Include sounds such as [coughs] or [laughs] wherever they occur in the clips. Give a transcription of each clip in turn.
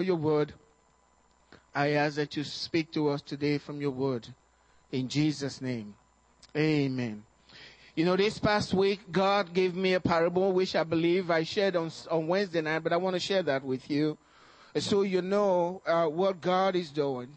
for your word. I ask that you speak to us today from your word. In Jesus' name. Amen. You know, this past week, God gave me a parable, which I believe I shared on, on Wednesday night, but I want to share that with you. So you know uh, what God is doing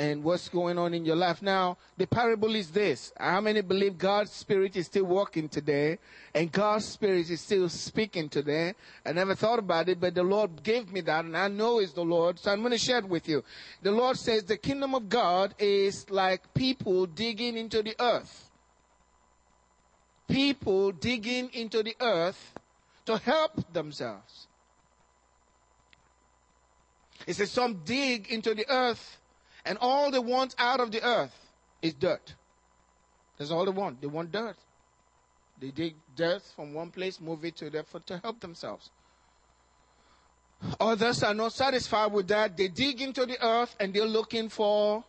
and what's going on in your life. Now, the parable is this. How many believe God's Spirit is still working today and God's Spirit is still speaking today? I never thought about it, but the Lord gave me that and I know it's the Lord, so I'm going to share it with you. The Lord says the kingdom of God is like people digging into the earth. People digging into the earth to help themselves. It says some dig into the earth and all they want out of the earth is dirt. That's all they want. They want dirt. They dig dirt from one place, move it to there for, to help themselves. Others are not satisfied with that. They dig into the earth and they're looking for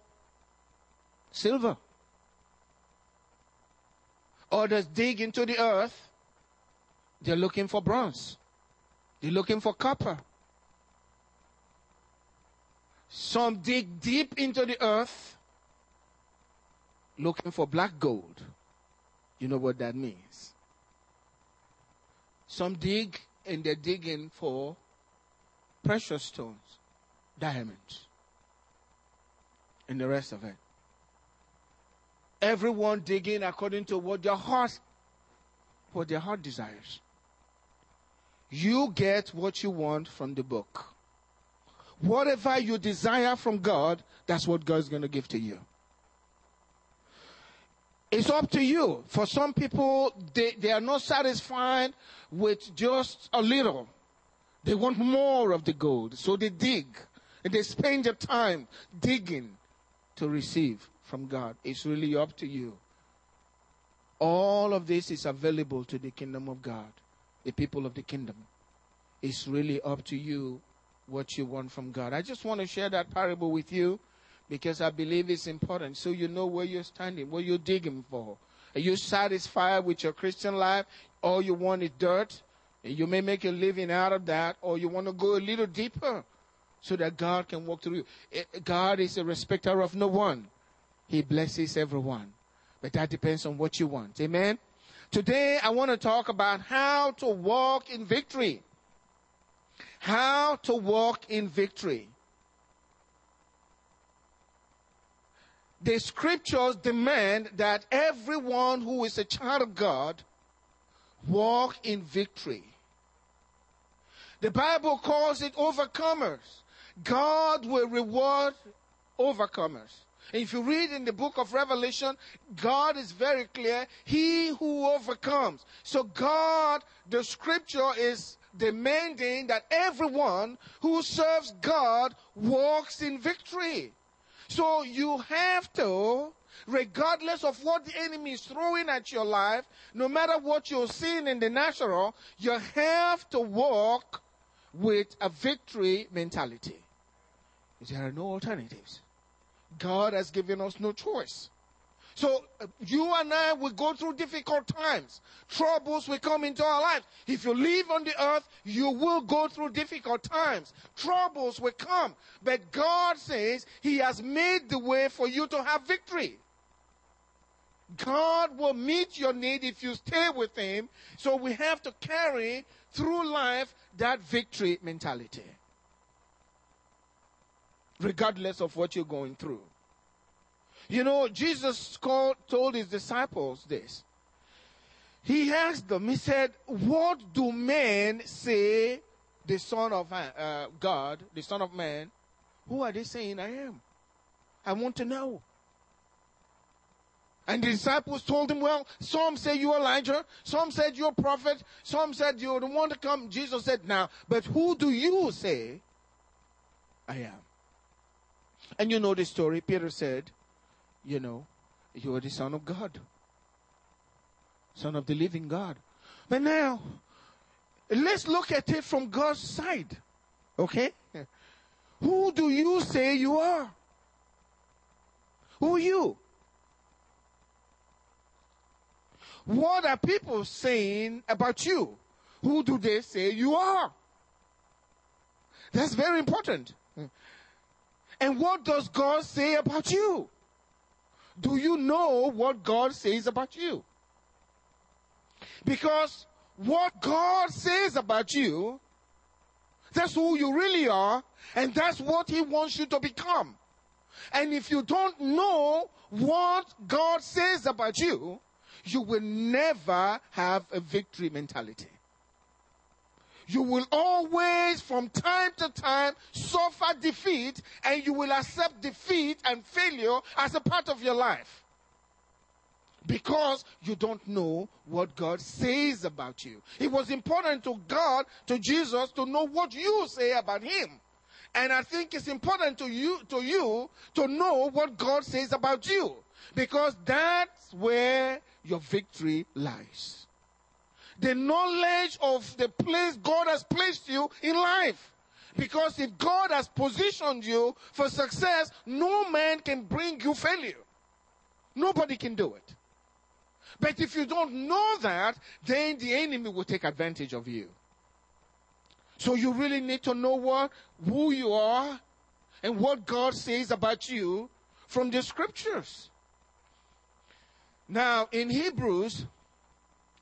silver. Others dig into the earth. They're looking for bronze. They're looking for copper. Some dig deep into the earth looking for black gold. You know what that means. Some dig and they're digging for precious stones, diamonds, and the rest of it. Everyone digging according to what their heart, what their heart desires. You get what you want from the book. Whatever you desire from God, that's what God's going to give to you. It's up to you. For some people, they, they are not satisfied with just a little. They want more of the gold. So they dig. And they spend their time digging to receive from God. It's really up to you. All of this is available to the kingdom of God, the people of the kingdom. It's really up to you what you want from God. I just want to share that parable with you because I believe it's important so you know where you're standing, what you're digging for. Are you satisfied with your Christian life? All you want is dirt? And you may make a living out of that, or you want to go a little deeper so that God can walk through you. Eh, God is a respecter of no one. He blesses everyone. But that depends on what you want. Amen? Today, I want to talk about how to walk in victory. How to walk in victory. The scriptures demand that everyone who is a child of God walk in victory. The Bible calls it overcomers. God will reward overcomers. If you read in the book of Revelation, God is very clear. He who overcomes. So God, the scripture is demanding that everyone who serves God walks in victory. So you have to, regardless of what the enemy is throwing at your life, no matter what you're seeing in the natural, you have to walk with a victory mentality. There are no alternatives. God has given us no choice. So you and I will go through difficult times. Troubles will come into our lives. If you live on the earth, you will go through difficult times. Troubles will come. But God says He has made the way for you to have victory. God will meet your need if you stay with Him. So we have to carry through life that victory mentality. Regardless of what you're going through. You know, Jesus called, told his disciples this. He asked them, he said, What do men say the Son of uh, God, the Son of Man, who are they saying I am? I want to know. And the disciples told him, Well, some say you're Elijah, some said you're a prophet, some said you're the one to come. Jesus said, Now, but who do you say I am? And you know the story. Peter said, you know, you are the Son of God, Son of the living God. But now, let's look at it from God's side. Okay? [laughs] Who do you say you are? Who are you? What are people saying about you? Who do they say you are? That's very important. And what does God say about you? Do you know what God says about you? Because what God says about you, that's who you really are, and that's what He wants you to become. And if you don't know what God says about you, you will never have a victory mentality. You will always, from time to time, suffer defeat and you will accept defeat and failure as a part of your life. Because you don't know what God says about you. It was important to God, to Jesus, to know what you say about Him. And I think it's important to you, to you to know what God says about you. Because that's where your victory lies. The knowledge of the place God has placed you in life. Because if God has positioned you for success, no man can bring you failure. Nobody can do it. But if you don't know that, then the enemy will take advantage of you. So you really need to know what, who you are and what God says about you from the scriptures. Now, in Hebrews,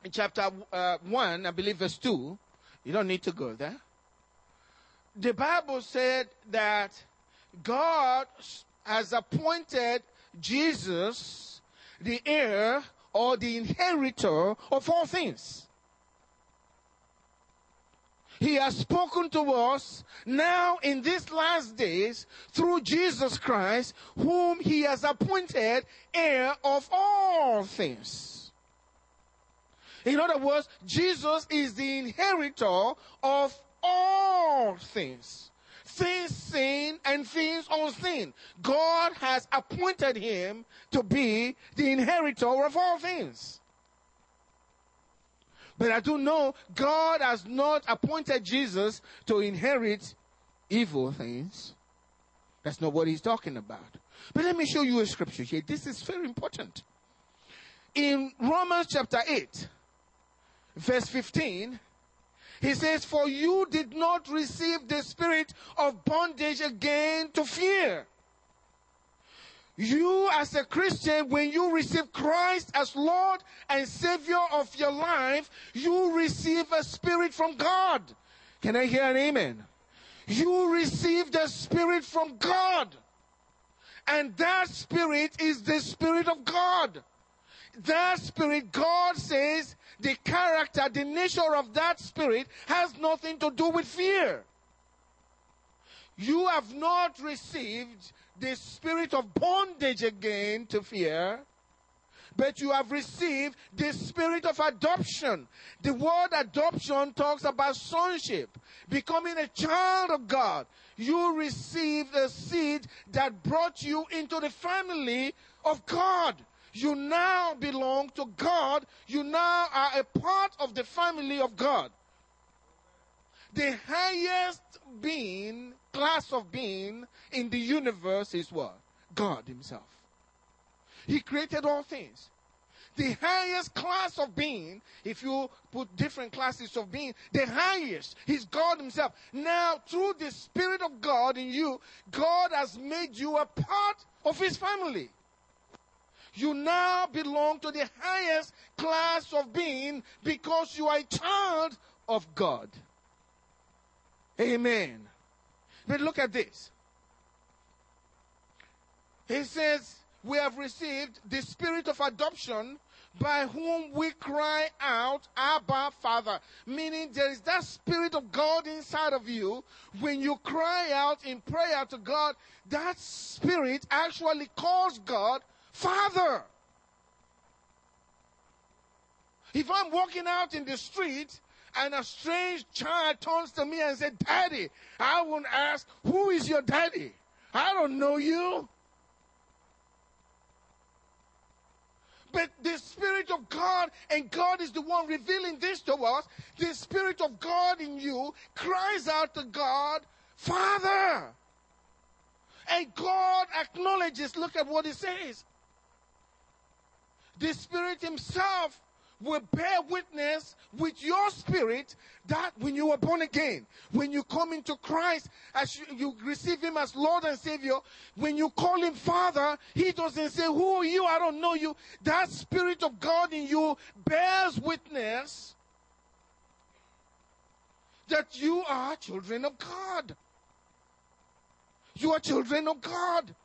in chapter uh, 1, I believe verse 2, you don't need to go there. The Bible said that God has appointed Jesus the heir or the inheritor of all things. He has spoken to us now in these last days through Jesus Christ, whom he has appointed heir of all things. In other words, Jesus is the inheritor of all things. Things seen and things unseen. God has appointed him to be the inheritor of all things. But I do know God has not appointed Jesus to inherit evil things. That's not what he's talking about. But let me show you a scripture here. This is very important. In Romans chapter 8, verse 15, he says, For you did not receive the spirit of bondage again to fear you, as a Christian, when you receive Christ as Lord and Savior of your life, you receive a spirit from God. Can I hear an amen? You receive the spirit from God. And that spirit is the spirit of God. That spirit, God says, the character, the nature of that spirit has nothing to do with fear. You have not received the spirit of bondage again to fear, but you have received the spirit of adoption. The word adoption talks about sonship, becoming a child of God. You received a seed that brought you into the family of God. You now belong to God. You now are a part of the family of God. The highest being class of being in the universe is what? God Himself. He created all things. The highest class of being, if you put different classes of being, the highest is God Himself. Now, through the Spirit of God in you, God has made you a part of His family. You now belong to the highest class of being because you are a child of God. Amen. But look at this. He says, We have received the spirit of adoption by whom we cry out, Abba, Father. Meaning there is that spirit of God inside of you. When you cry out in prayer to God, that spirit actually calls God Father. If I'm walking out in the street and a strange child turns to me and says, Daddy, I won't ask, Who is your daddy? I don't know you. But the Spirit of God, and God is the one revealing this to us, the Spirit of God in you cries out to God, Father. And God acknowledges, look at what he says. The Spirit Himself will bear witness with your spirit that when you were born again, when you come into Christ, as you, you, receive Him as Lord and Savior, when you call Him Father, He doesn't say, Who are you? I don't know you. That Spirit of God in you bears witness that you are children of God. You are children of God.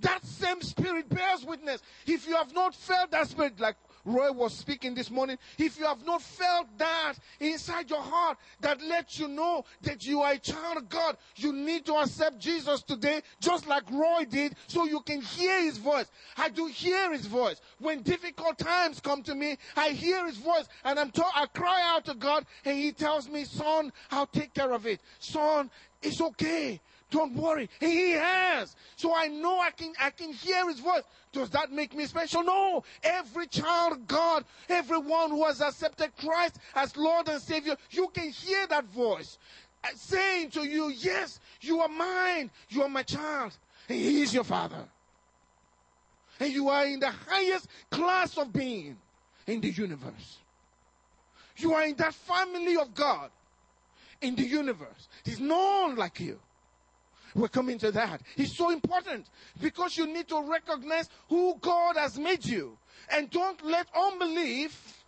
That same spirit bears witness. If you have not felt that spirit, like Roy was speaking this morning, if you have not felt that inside your heart that lets you know that you are a child of God, you need to accept Jesus today, just like Roy did, so you can hear his voice. I do hear his voice. When difficult times come to me, I hear his voice and I'm told, I cry out to God and he tells me, son, I'll take care of it. Son, it's okay. Don't worry. He has. So I know I can, I can hear his voice. Does that make me special? No. Every child of God, everyone who has accepted Christ as Lord and Savior, you can hear that voice uh, saying to you, Yes, you are mine. You are my child. And he is your father. And you are in the highest class of being in the universe. You are in that family of God in the universe. No one like you. We're coming to that. It's so important because you need to recognize who God has made you. And don't let unbelief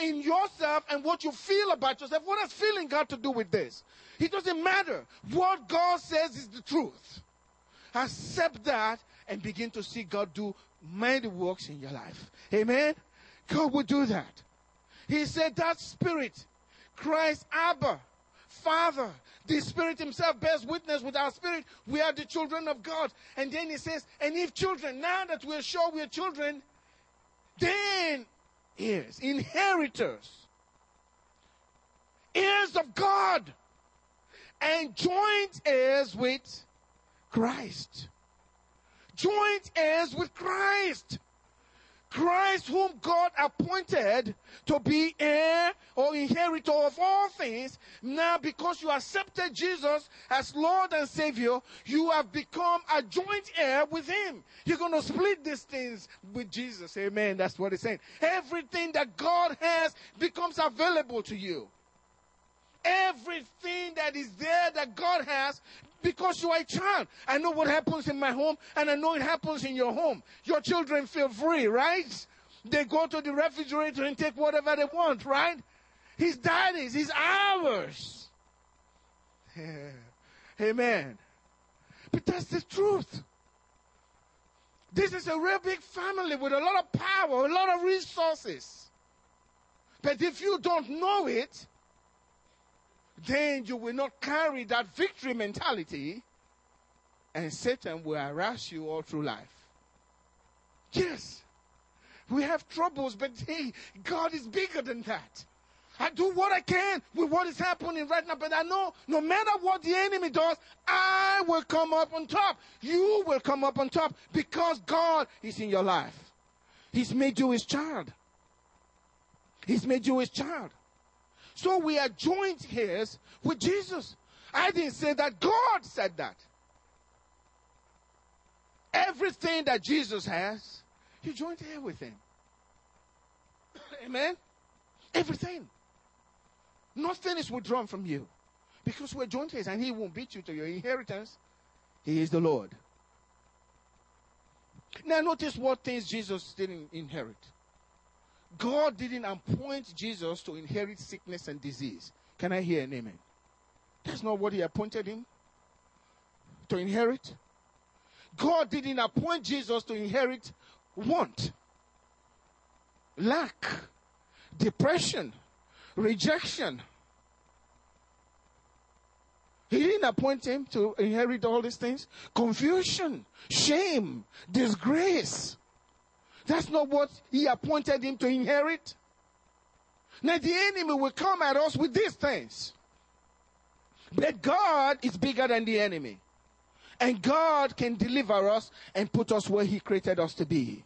in yourself and what you feel about yourself. What has feeling got to do with this? It doesn't matter. What God says is the truth. Accept that and begin to see God do mighty works in your life. Amen? God will do that. He said that spirit, Christ Abba, Father, the Spirit Himself bears witness with our spirit. We are the children of God. And then He says, and if children, now that we're sure we're children, then heirs, inheritors, heirs of God, and joint heirs with Christ. Joint heirs with Christ. Christ, whom God appointed to be heir or inheritor of all things, now because you accepted Jesus as Lord and Savior, you have become a joint heir with Him. You're going to split these things with Jesus. Amen. That's what it's saying. Everything that God has becomes available to you. Everything that is there that God has because you are a child. I know what happens in my home and I know it happens in your home. Your children feel free, right? They go to the refrigerator and take whatever they want, right? His daddy's, his ours. [laughs] Amen. But that's the truth. This is a real big family with a lot of power, a lot of resources. But if you don't know it, then you will not carry that victory mentality, and Satan will harass you all through life. Yes, we have troubles, but hey, God is bigger than that. I do what I can with what is happening right now, but I know no matter what the enemy does, I will come up on top. You will come up on top because God is in your life. He's made you his child. He's made you his child. So we are joint heirs with Jesus. I didn't say that, God said that. Everything that Jesus has, you joint heir with him. [coughs] Amen? Everything. Nothing is withdrawn from you. Because we're joint heirs and he won't beat you to your inheritance. He is the Lord. Now notice what things Jesus didn't inherit. God didn't appoint Jesus to inherit sickness and disease. Can I hear an amen? That's not what he appointed him to inherit. God didn't appoint Jesus to inherit want, lack, depression, rejection. He didn't appoint him to inherit all these things. Confusion, shame, disgrace. That's not what he appointed him to inherit. Now the enemy will come at us with these things. But God is bigger than the enemy. And God can deliver us and put us where he created us to be.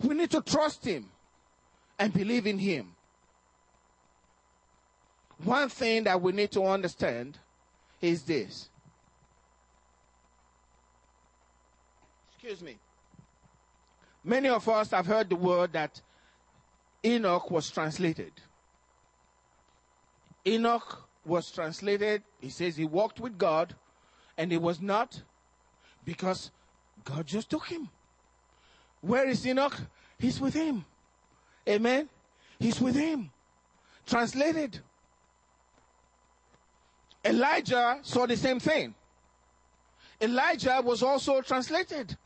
We need to trust him and believe in him. One thing that we need to understand is this. Excuse me. Many of us have heard the word that Enoch was translated. Enoch was translated, he says he walked with God, and he was not because God just took him. Where is Enoch? He's with him. Amen. He's with him. Translated. Elijah saw the same thing. Elijah was also translated.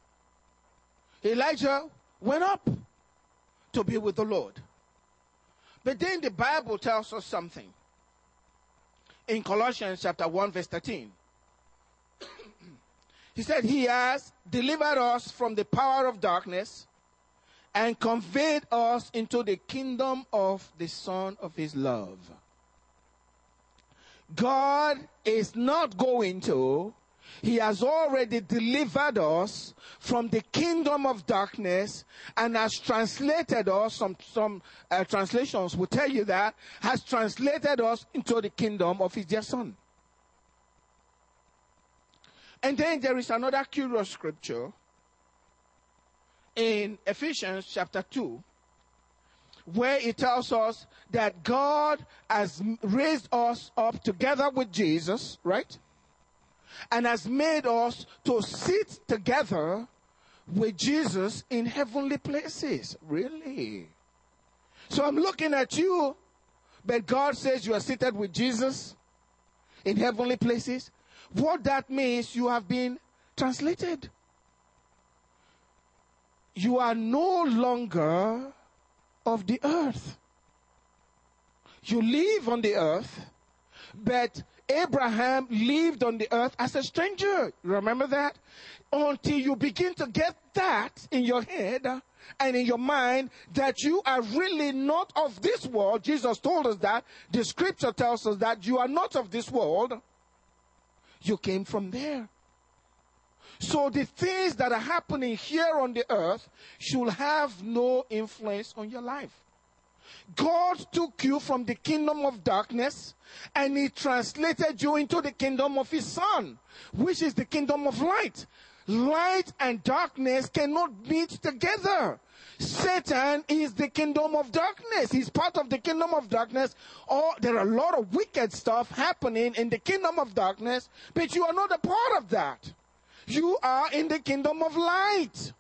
Elijah went up to be with the Lord. But then the Bible tells us something. In Colossians chapter 1 verse 13. [clears throat] he said, He has delivered us from the power of darkness and conveyed us into the kingdom of the Son of His love. God is not going to he has already delivered us from the kingdom of darkness and has translated us, some, some uh, translations will tell you that, has translated us into the kingdom of his dear son. And then there is another curious scripture in Ephesians chapter 2 where it tells us that God has raised us up together with Jesus, right? And has made us to sit together with Jesus in heavenly places. Really? So I'm looking at you, but God says you are seated with Jesus in heavenly places. What that means, you have been translated. You are no longer of the earth. You live on the earth, but Abraham lived on the earth as a stranger. Remember that? Until you begin to get that in your head and in your mind that you are really not of this world. Jesus told us that. The scripture tells us that you are not of this world. You came from there. So the things that are happening here on the earth should have no influence on your life. God took you from the kingdom of darkness and he translated you into the kingdom of his son, which is the kingdom of light. Light and darkness cannot meet together. Satan is the kingdom of darkness. He's part of the kingdom of darkness. Or there are a lot of wicked stuff happening in the kingdom of darkness, but you are not a part of that. You are in the kingdom of light.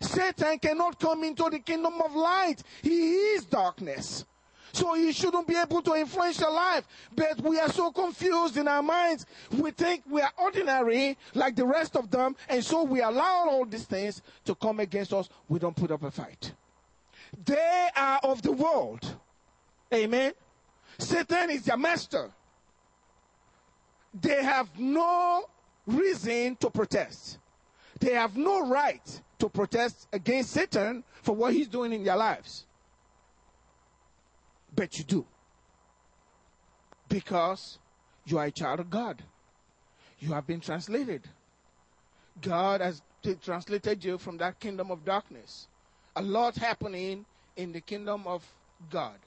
Satan cannot come into the kingdom of light. He is darkness. So he shouldn't be able to influence your life. But we are so confused in our minds. We think we are ordinary like the rest of them. And so we allow all these things to come against us. We don't put up a fight. They are of the world. Amen. Satan is their master. They have no reason to protest. They have no right to protest against Satan for what he's doing in their lives. But you do. Because you are a child of God. You have been translated. God has translated you from that kingdom of darkness. A lot happening in the kingdom of God.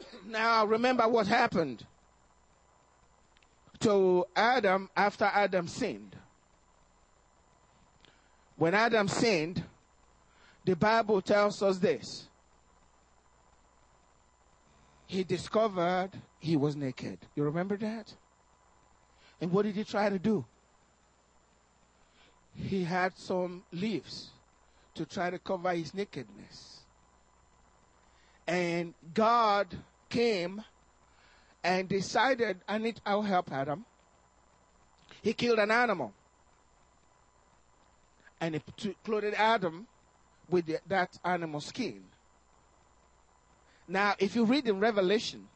[clears throat] Now, remember what happened to Adam after Adam sinned. When Adam sinned, the Bible tells us this. He discovered he was naked. You remember that? And what did he try to do? He had some leaves to try to cover his nakedness. And God came and decided, I need, I'll help Adam. He killed an animal and he clothed Adam with the, that animal skin. Now, if you read in Revelation,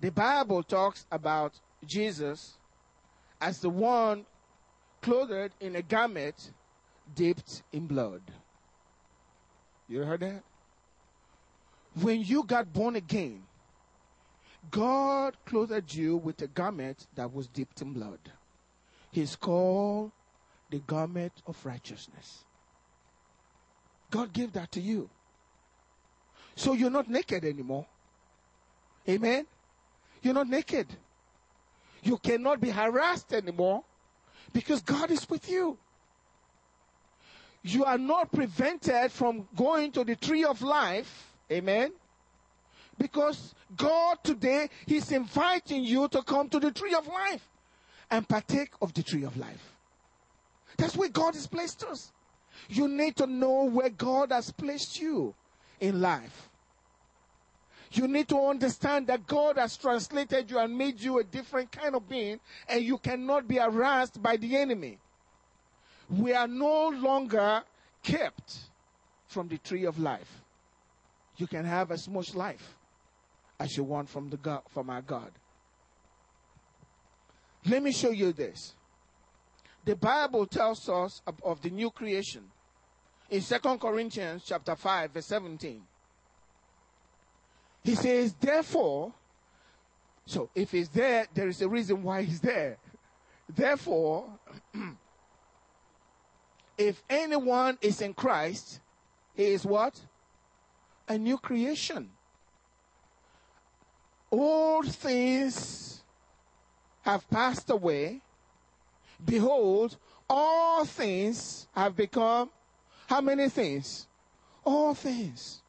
the Bible talks about Jesus as the one clothed in a garment dipped in blood. You heard that? When you got born again, God clothed you with a garment that was dipped in blood. He's called the garment of righteousness. God gave that to you. So you're not naked anymore. Amen? You're not naked. You cannot be harassed anymore because God is with you. you are not prevented from going to the tree of life. Amen. Because God today, He's inviting you to come to the tree of life and partake of the tree of life. That's where God has placed us. You need to know where God has placed you in life. You need to understand that God has translated you and made you a different kind of being, and you cannot be harassed by the enemy. We are no longer kept from the tree of life. You can have as much life as you want from the God, from our God. Let me show you this. The Bible tells us of, of the new creation in Second Corinthians chapter 5 verse 17. He says, therefore, so if he's there, there is a reason why he's there. Therefore, [clears throat] if anyone is in Christ, he is what? A new creation. All things have passed away. Behold, all things have become how many things? All things.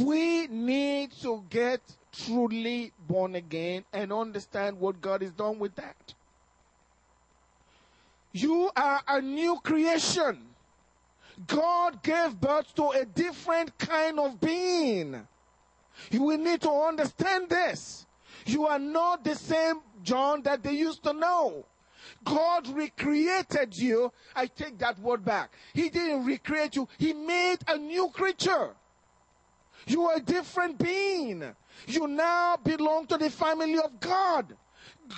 We need to get truly born again and understand what God has done with that. You are a new creation. God gave birth to a different kind of being. You will need to understand this. You are not the same John that they used to know. God recreated you. I take that word back. He didn't recreate you. He made a new creature. You are a different being. You now belong to the family of God.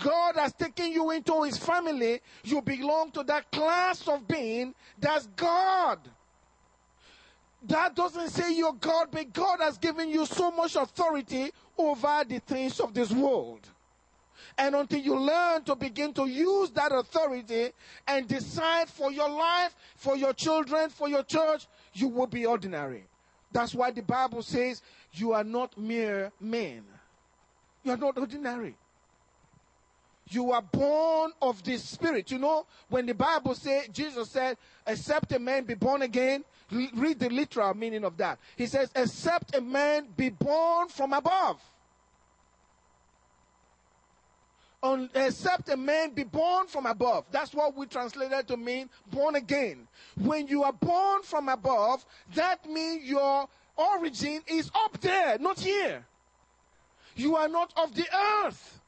God has taken you into his family. You belong to that class of being that's God. That doesn't say you're God, but God has given you so much authority over the things of this world. And until you learn to begin to use that authority and decide for your life, for your children, for your church, you will be ordinary. That's why the Bible says you are not mere men. You are not ordinary. You are born of the Spirit. You know, when the Bible says, Jesus said, except a man be born again, read the literal meaning of that. He says, except a man be born from above. Un, except a man be born from above. That's what we translated to mean born again. When you are born from above, that means your origin is up there, not here. You are not of the earth.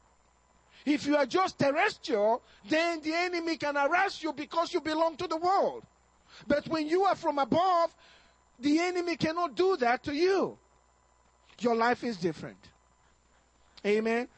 If you are just terrestrial, then the enemy can arrest you because you belong to the world. But when you are from above, the enemy cannot do that to you. Your life is different. Amen.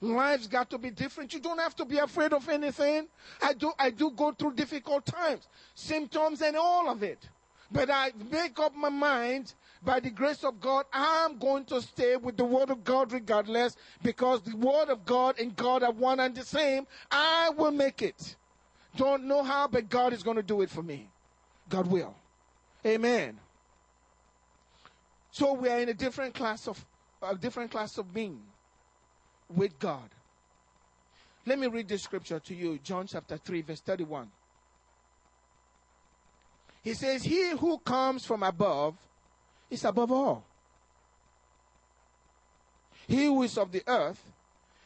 Life's got to be different. You don't have to be afraid of anything. I do, I do go through difficult times, symptoms and all of it. But I make up my mind by the grace of God, I'm going to stay with the Word of God regardless because the Word of God and God are one and the same. I will make it. Don't know how, but God is going to do it for me. God will. Amen. So we are in a different class of a different class of being with God. Let me read this scripture to you, John chapter 3, verse 31. He says, He who comes from above is above all. He who is of the earth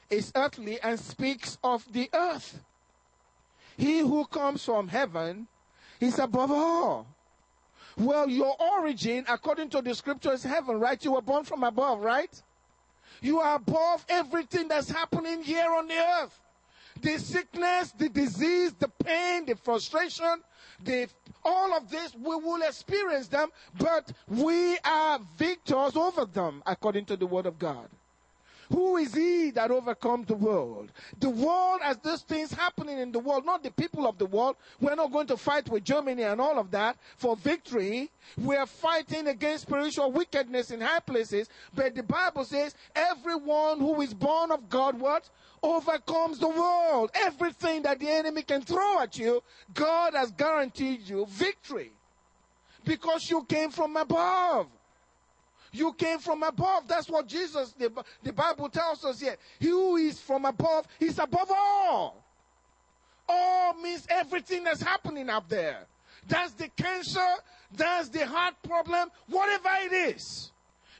is earthly and speaks of the earth. He who comes from heaven is above all. Well, your origin, according to the scripture, is heaven, right? You were born from above, right? You are above everything that's happening here on the earth. The sickness, the disease, the pain, the frustration, the, all of this, we will experience them, but we are victors over them, according to the word of God. Who is he that overcomes the world? The world as these things happening in the world, not the people of the world. We're not going to fight with Germany and all of that for victory. We are fighting against spiritual wickedness in high places. But the Bible says everyone who is born of God, what? Overcomes the world. Everything that the enemy can throw at you, God has guaranteed you victory. Because you came from above. You came from above. That's what Jesus, the, the Bible tells us here. He who is from above, he's above all. all means everything that's happening up there. That's the cancer, that's the heart problem, whatever it is.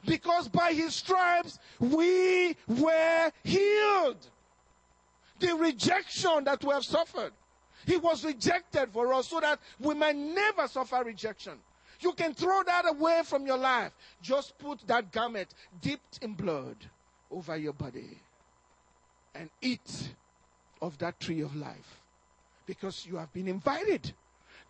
Because by his stripes we were healed. The rejection that we have suffered. He was rejected for us so that we might never suffer rejection. You can throw that away from your life. Just put that garment dipped in blood over your body and eat of that tree of life because you have been invited.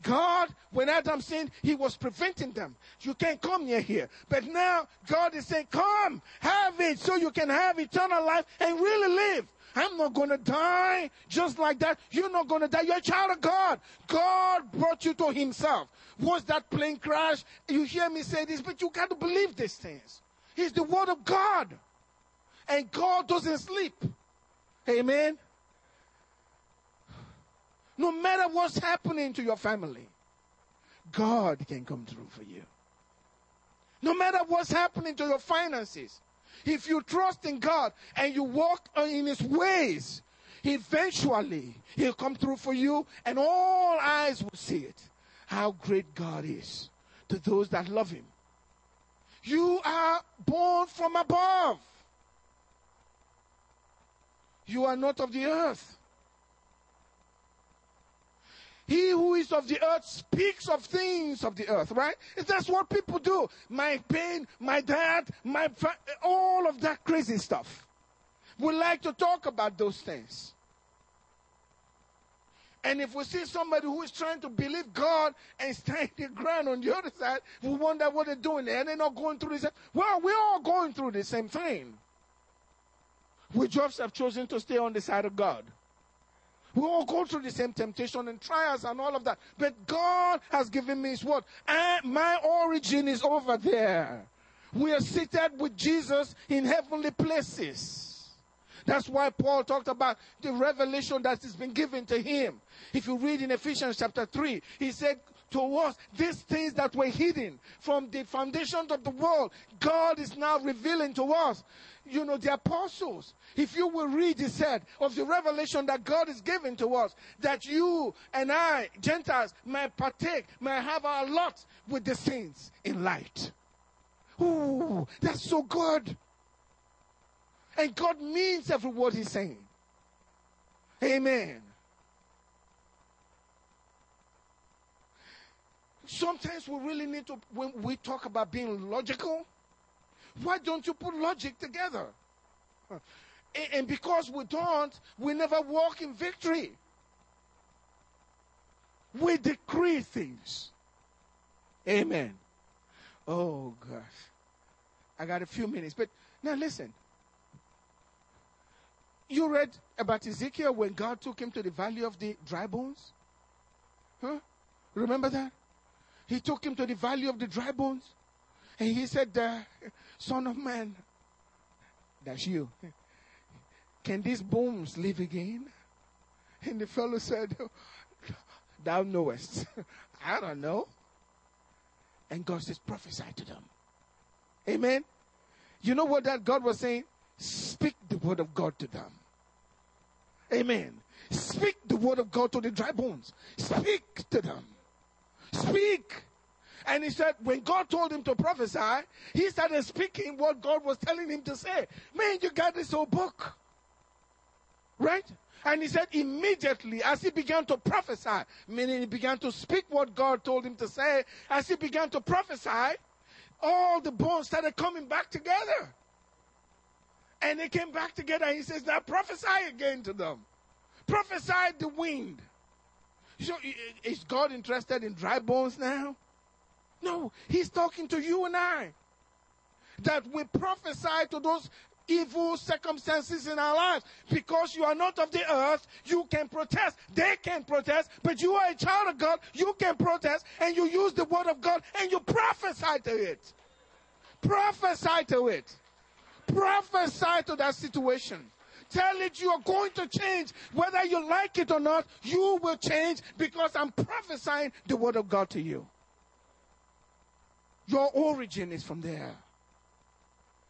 God, when Adam sinned, he was preventing them. You can't come near here. But now God is saying, come, have it so you can have eternal life and really live. I'm not going to die just like that. You're not going to die. You're a child of God. God brought you to himself. Was that plane crash? You hear me say this, but you got to believe these things. He's the word of God. And God doesn't sleep. Amen. No matter what's happening to your family, God can come through for you. No matter what's happening to your finances, if you trust in God and you walk in His ways, eventually He'll come through for you and all eyes will see it. How great God is to those that love Him. You are born from above. You are not of the earth. He who is of the earth speaks of things of the earth, right? That's what people do. My pain, my dad, my fa- all of that crazy stuff. We like to talk about those things. And if we see somebody who is trying to believe God and stand the ground on the other side, we wonder what they're doing. And they're not going through this. Well, we're all going through the same thing. We just have chosen to stay on the side of God. We all go through the same temptation and trials and all of that. But God has given me His word. And my origin is over there. We are seated with Jesus in heavenly places. That's why Paul talked about the revelation that has been given to him. If you read in Ephesians chapter 3, he said, to us these things that were hidden from the foundations of the world, God is now revealing to us. You know, the apostles, if you will read, he said, of the revelation that God is giving to us, that you and I, Gentiles, may partake, may have our lot with the saints in light. Ooh, that's so good. And God means every word he's saying. Amen. Sometimes we really need to, when we talk about being logical, why don't you put logic together? And because we don't, we never walk in victory. We decree things. Amen. Oh, gosh. I got a few minutes. But now listen. You read about Ezekiel when God took him to the valley of the dry bones? Huh? Remember that? He took him to the valley of the dry bones. And he said, Son of man, that's you. Can these bones live again? And the fellow said, Thou knowest. [laughs] I don't know. And God says, Prophesy to them. Amen. You know what that God was saying? Speak the word of God to them. Amen. Speak the word of God to the dry bones. Speak to them. Speak. And he said, when God told him to prophesy, he started speaking what God was telling him to say. Man, you got this whole book. Right? And he said, immediately as he began to prophesy, meaning he began to speak what God told him to say, as he began to prophesy, all the bones started coming back together. And they came back together. And he says, now prophesy again to them. Prophesy the wind. So, is God interested in dry bones now? No, He's talking to you and I. That we prophesy to those evil circumstances in our lives. Because you are not of the earth, you can protest. They can protest, but you are a child of God, you can protest, and you use the word of God and you prophesy to it. Prophesy to it. Prophesy to that situation. Tell it you are going to change. Whether you like it or not, you will change because I'm prophesying the word of God to you. Your origin is from there.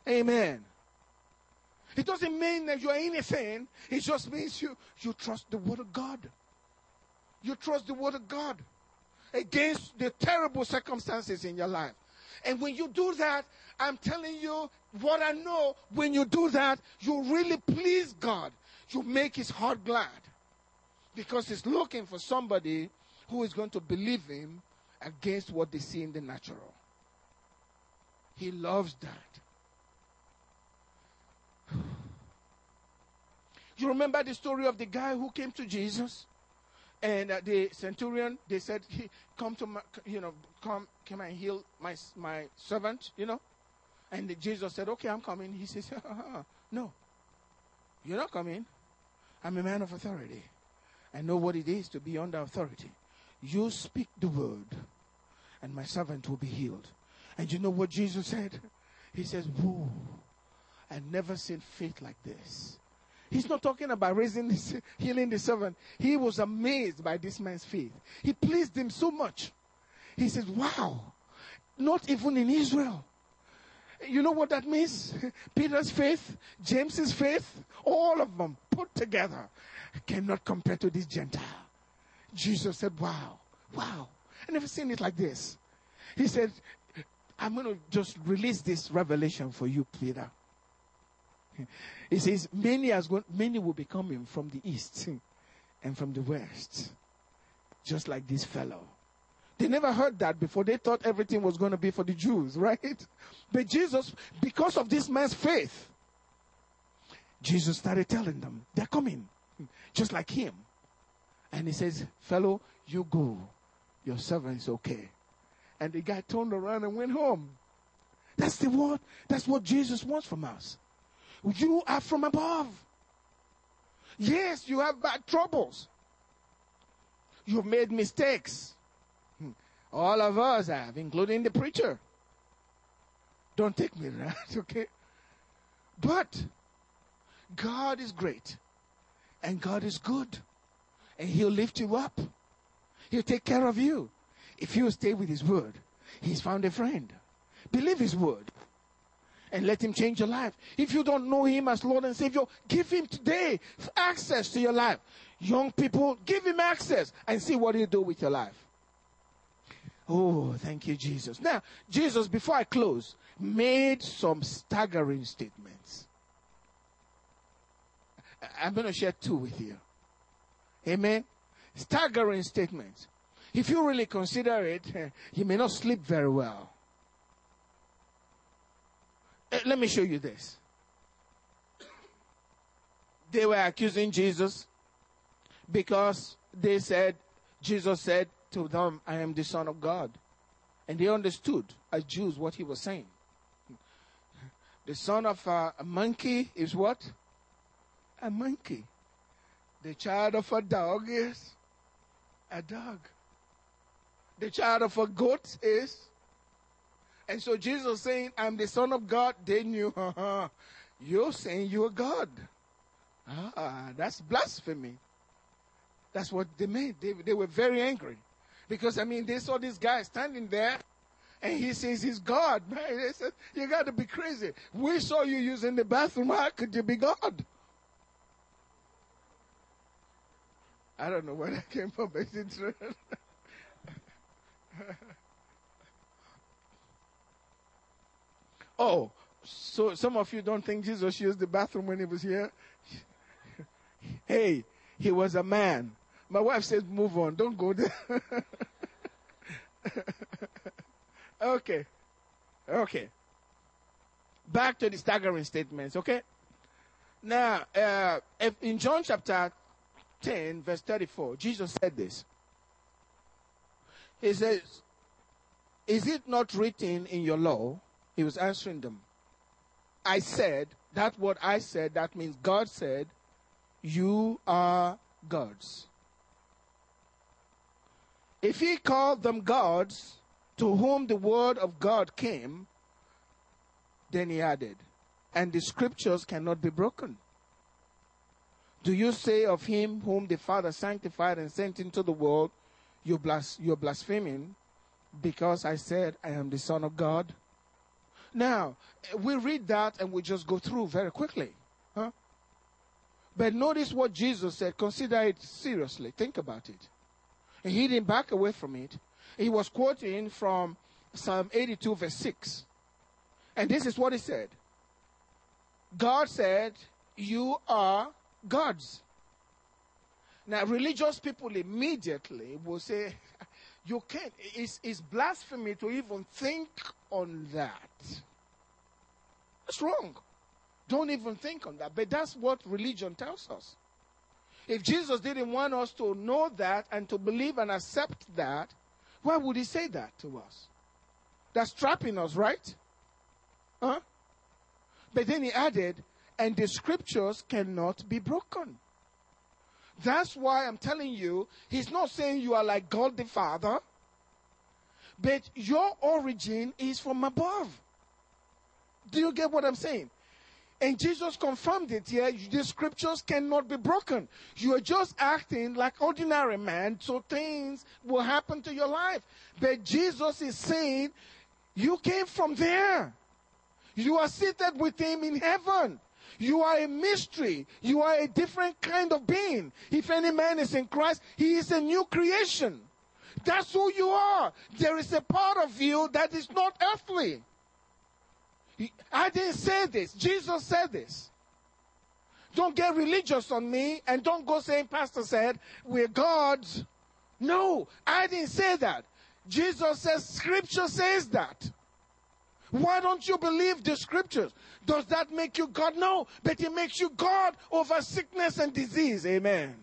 Amen. It doesn't mean that you're anything. It just means you, you trust the word of God. You trust the word of God against the terrible circumstances in your life. And when you do that, I'm telling you what I know. When you do that, you really please God. You make his heart glad. Because he's looking for somebody who is going to believe him against what they see in the natural. He loves that. You remember the story of the guy who came to Jesus? And uh, the centurion, they said, "Come to my, you know, come, come and heal my my servant," you know. And Jesus said, "Okay, I'm coming." He says, [laughs] "No, you're not coming. I'm a man of authority. I know what it is to be under authority. You speak the word, and my servant will be healed." And you know what Jesus said? He says, "Whoa, I've never seen faith like this." He's not talking about raising this, [laughs] healing the servant. He was amazed by this man's faith. He pleased him so much. He says, Wow, not even in Israel. You know what that means? [laughs] Peter's faith, James's faith, all of them put together cannot compare to this Gentile. Jesus said, Wow, wow. I never seen it like this. He said, I'm going to just release this revelation for you, Peter. He says, many, gone, many will be coming from the east and from the west, just like this fellow. They never heard that before. They thought everything was going to be for the Jews, [laughs] right? But Jesus, because of this man's faith, Jesus started telling them, they're coming, just like him. And he says, Fellow, you go. Your servant is okay. And the guy turned around and went home. That's the word. That's what Jesus wants from us. You are from above. Yes, you have bad troubles. You've made mistakes. Hmm. All of us have, including the preacher. Don't take me [laughs] right, okay? But God is great and God is good and He'll lift you up. He'll take care of you. If you stay with His word, He's found a friend. Believe His word and let Him change your life. If you don't know Him as Lord and Savior, give Him today access to your life. Young people, give Him access and see what He'll do with your life. Oh, thank you, Jesus. Now, Jesus, before I close, made some staggering statements. I'm going to share two with you. Amen. Staggering statements. If you really consider it, [laughs] you may not sleep very well. Eh, let me show you this. They were accusing Jesus because they said, Jesus said to them, I am the Son of God. And they understood as Jews what he was saying. The son of a, a monkey is what? A monkey. The child of a dog is a dog. The child of a goat is and so Jesus saying, I'm the Son of God, they knew, you're saying you're God. Ah, that's blasphemy. That's what they made. They, they were very angry. Because, I mean, they saw this guy standing there and he says he's God. Man, [laughs] they said, You got to be crazy. We saw you using the bathroom. How could you be God? I don't know where that [laughs] came from, but it's [laughs] Oh, so some of you don't think Jesus used the bathroom when he was here? [laughs] hey, he was a man. My wife says, move on, don't go there. [laughs] okay. Okay. Back to the staggering statements, okay? Now, uh, in John chapter 10, verse 34, Jesus said this. He says, Is it not written in your law? He was answering them. I said, that what I said, that means God said, you are gods. If he called them gods to whom the word of God came, then he added, and the scriptures cannot be broken. Do you say of him whom the Father sanctified and sent into the world, you blas- you're blaspheming because I said I am the Son of God? Now, we read that and we just go through very quickly. Huh? But notice what Jesus said. Consider it seriously. Think about it. And he didn't back away from it. He was quoting from Psalm 82, verse 6. And this is what he said God said, You are gods. Now, religious people immediately will say, [laughs] You can't, it's, it's blasphemy to even think on that. It's wrong. Don't even think on that. But that's what religion tells us. If Jesus didn't want us to know that and to believe and accept that, why would he say that to us? That's trapping us, right? Huh? But then he added, and the scriptures cannot be broken. That's why I'm telling you, he's not saying you are like God the Father, but your origin is from above. Do you get what I'm saying? And Jesus confirmed it here. The scriptures cannot be broken. You are just acting like ordinary man, so things will happen to your life. But Jesus is saying, you came from there. You are seated with him in heaven. You are a mystery. You are a different kind of being. If any man is in Christ, he is a new creation. That's who you are. There is a part of you that is not earthly. I didn't say this. Jesus said this. Don't get religious on me and don't go saying, Pastor said, we're gods. No, I didn't say that. Jesus says, Scripture says that. Why don't you believe the scriptures? Does that make you God? No, but it makes you God over sickness and disease. Amen.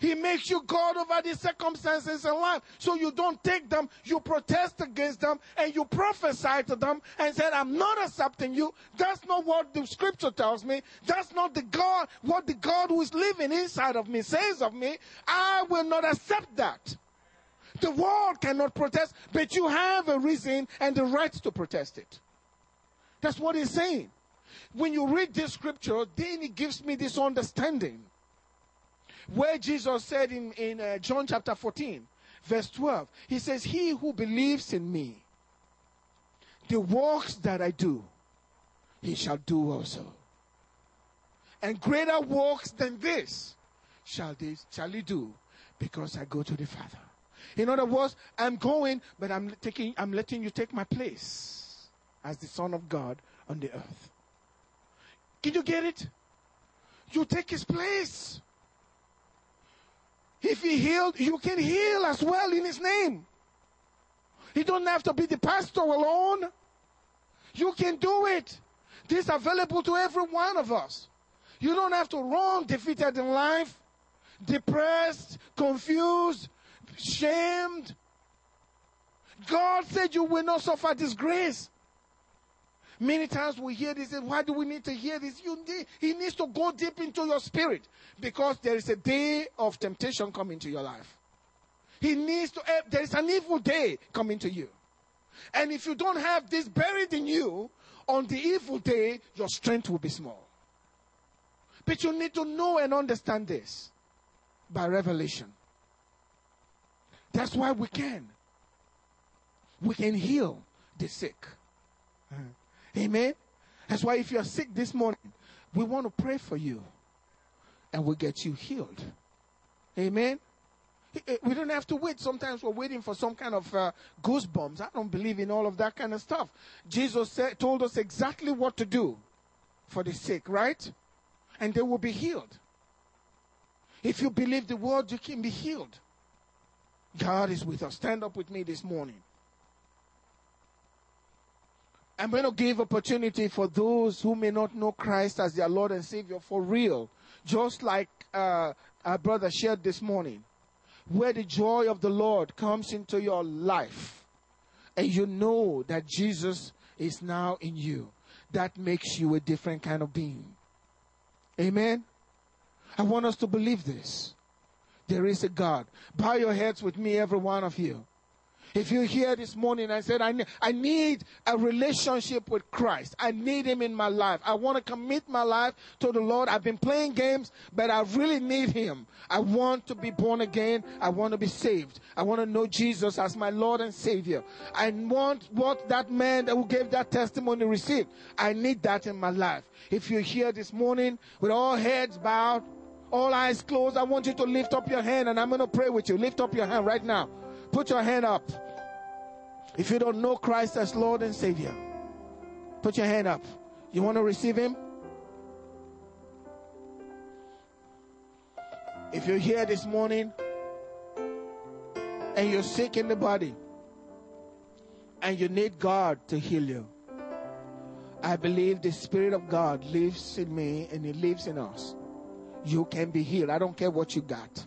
He makes you God over the circumstances in life. So you don't take them, you protest against them, and you prophesy to them and say, I'm not accepting you. That's not what the scripture tells me. That's not the God, what the God who is living inside of me says of me. I will not accept that. The world cannot protest, but you have a reason and the right to protest it. That's what he's saying. When you read this scripture, then it gives me this understanding where Jesus said in, in uh, John chapter 14, verse 12, He says, He who believes in me, the works that I do, he shall do also. And greater works than this shall, shall he do because I go to the Father. In other words, I'm going, but I'm taking, I'm letting you take my place as the Son of God on the earth. Can you get it? You take his place. If he healed, you can heal as well in his name. He don't have to be the pastor alone. You can do it. This is available to every one of us. You don't have to run defeated in life, depressed, confused, shamed. God said you will not suffer disgrace. Many times we hear this, why do we need to hear this? You need, he needs to go deep into your spirit because there is a day of temptation coming to your life. He needs to, eh, there is an evil day coming to you. And if you don't have this buried in you, on the evil day, your strength will be small. But you need to know and understand this by revelation. That's why we can. We can heal the sick. Amen. That's why if you're sick this morning, we want to pray for you and we'll get you healed. Amen. We don't have to wait. Sometimes we're waiting for some kind of uh, goosebumps. I don't believe in all of that kind of stuff. Jesus said, told us exactly what to do for the sick, right? And they will be healed. If you believe the word, you can be healed. God is with us. Stand up with me this morning. I'm going to give opportunity for those who may not know Christ as their Lord and Savior for real. Just like uh, our brother shared this morning, where the joy of the Lord comes into your life, and you know that Jesus is now in you. That makes you a different kind of being. Amen. I want us to believe this. There is a God. Bow your heads with me, every one of you. If you're here this morning I said, I need, I need a relationship with Christ. I need Him in my life. I want to commit my life to the Lord. I've been playing games, but I really need Him. I want to be born again. I want to be saved. I want to know Jesus as my Lord and Savior. I want what that man who gave that testimony received. I need that in my life. If you're here this morning with all heads bowed, All eyes closed. I want you to lift up your hand and I'm going to pray with you. Lift up your hand right now. Put your hand up. If you don't know Christ as Lord and Savior, put your hand up. You want to receive Him? If you're here this morning and you're sick in the body and you need God to heal you, I believe the Spirit of God lives in me and He lives in us. You can be healed. I don't care what you got.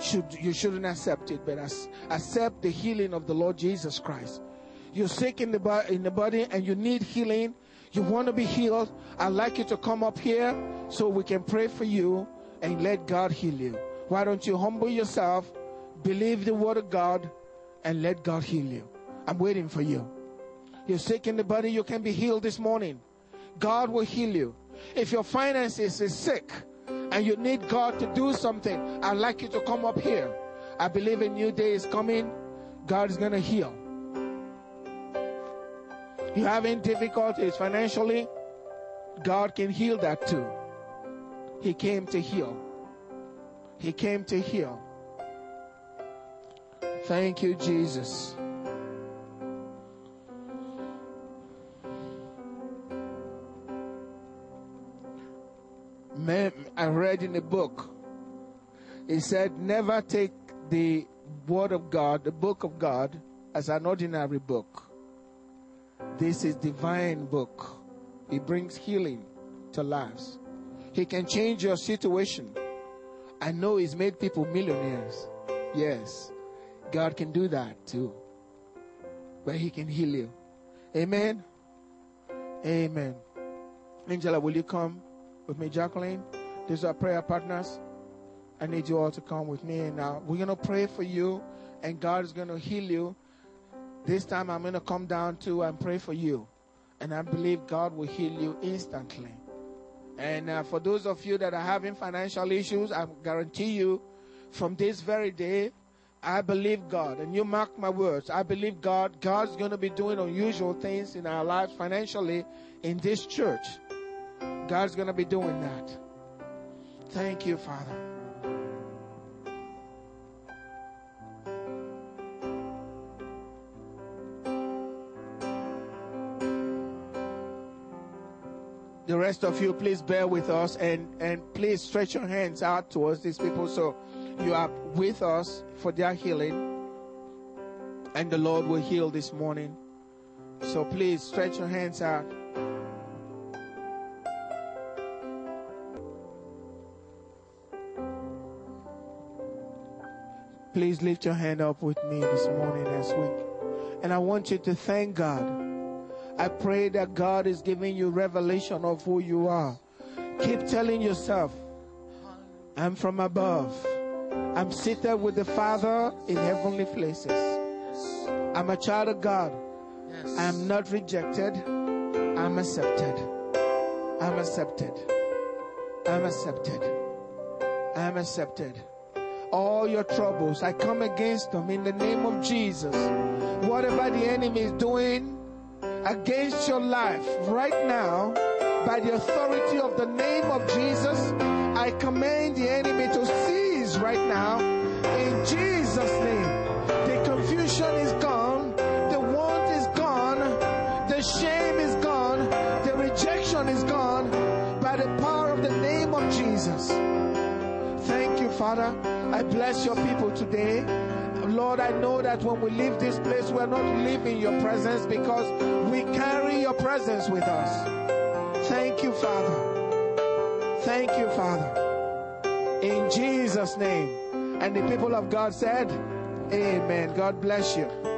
Should, you shouldn't accept it, but as, accept the healing of the Lord Jesus Christ. You're sick in the, in the body and you need healing. You want to be healed. I'd like you to come up here so we can pray for you and let God heal you. Why don't you humble yourself, believe the word of God, and let God heal you? I'm waiting for you. You're sick in the body, you can be healed this morning. God will heal you. If your finances is sick and you need God to do something, I'd like you to come up here. I believe a new day is coming. God is going to heal. You having difficulties financially? God can heal that too. He came to heal. He came to heal. Thank you, Jesus. I read in a book, it said, never take the word of God, the book of God, as an ordinary book. This is divine book. It brings healing to lives. He can change your situation. I know He's made people millionaires. Yes, God can do that too. But He can heal you. Amen. Amen. Angela, will you come with me, Jacqueline? These are prayer partners. I need you all to come with me. Now, we're going to pray for you, and God is going to heal you. This time, I'm going to come down too and pray for you. And I believe God will heal you instantly. And uh, for those of you that are having financial issues, I guarantee you from this very day, I believe God. And you mark my words. I believe God. God's going to be doing unusual things in our lives financially in this church. God's going to be doing that. Thank you, Father. The rest of you, please bear with us and, and please stretch your hands out towards these people so you are with us for their healing. And the Lord will heal this morning. So please stretch your hands out. Please lift your hand up with me this morning as we. And I want you to thank God I pray that God is giving you revelation of who you are. Keep telling yourself, I'm from above. I'm seated with the Father in heavenly places. I'm a child of God. I'm not rejected. I'm accepted. I'm accepted. I'm accepted. I'm accepted. All your troubles, I come against them in the name of Jesus. Whatever the enemy is doing, against your life right now by the authority of the name of Jesus. I command the enemy to cease right now in Jesus' name. The confusion is gone, the want is gone, the shame is gone, the rejection is gone by the power of the name of Jesus. Thank you, Father. I bless your people today. Lord, I know that when we leave this place, we're not leaving your presence because we carry your presence with us. Thank you, Father. Thank you, Father. In Jesus' name. And the people of God said, Amen. God bless you.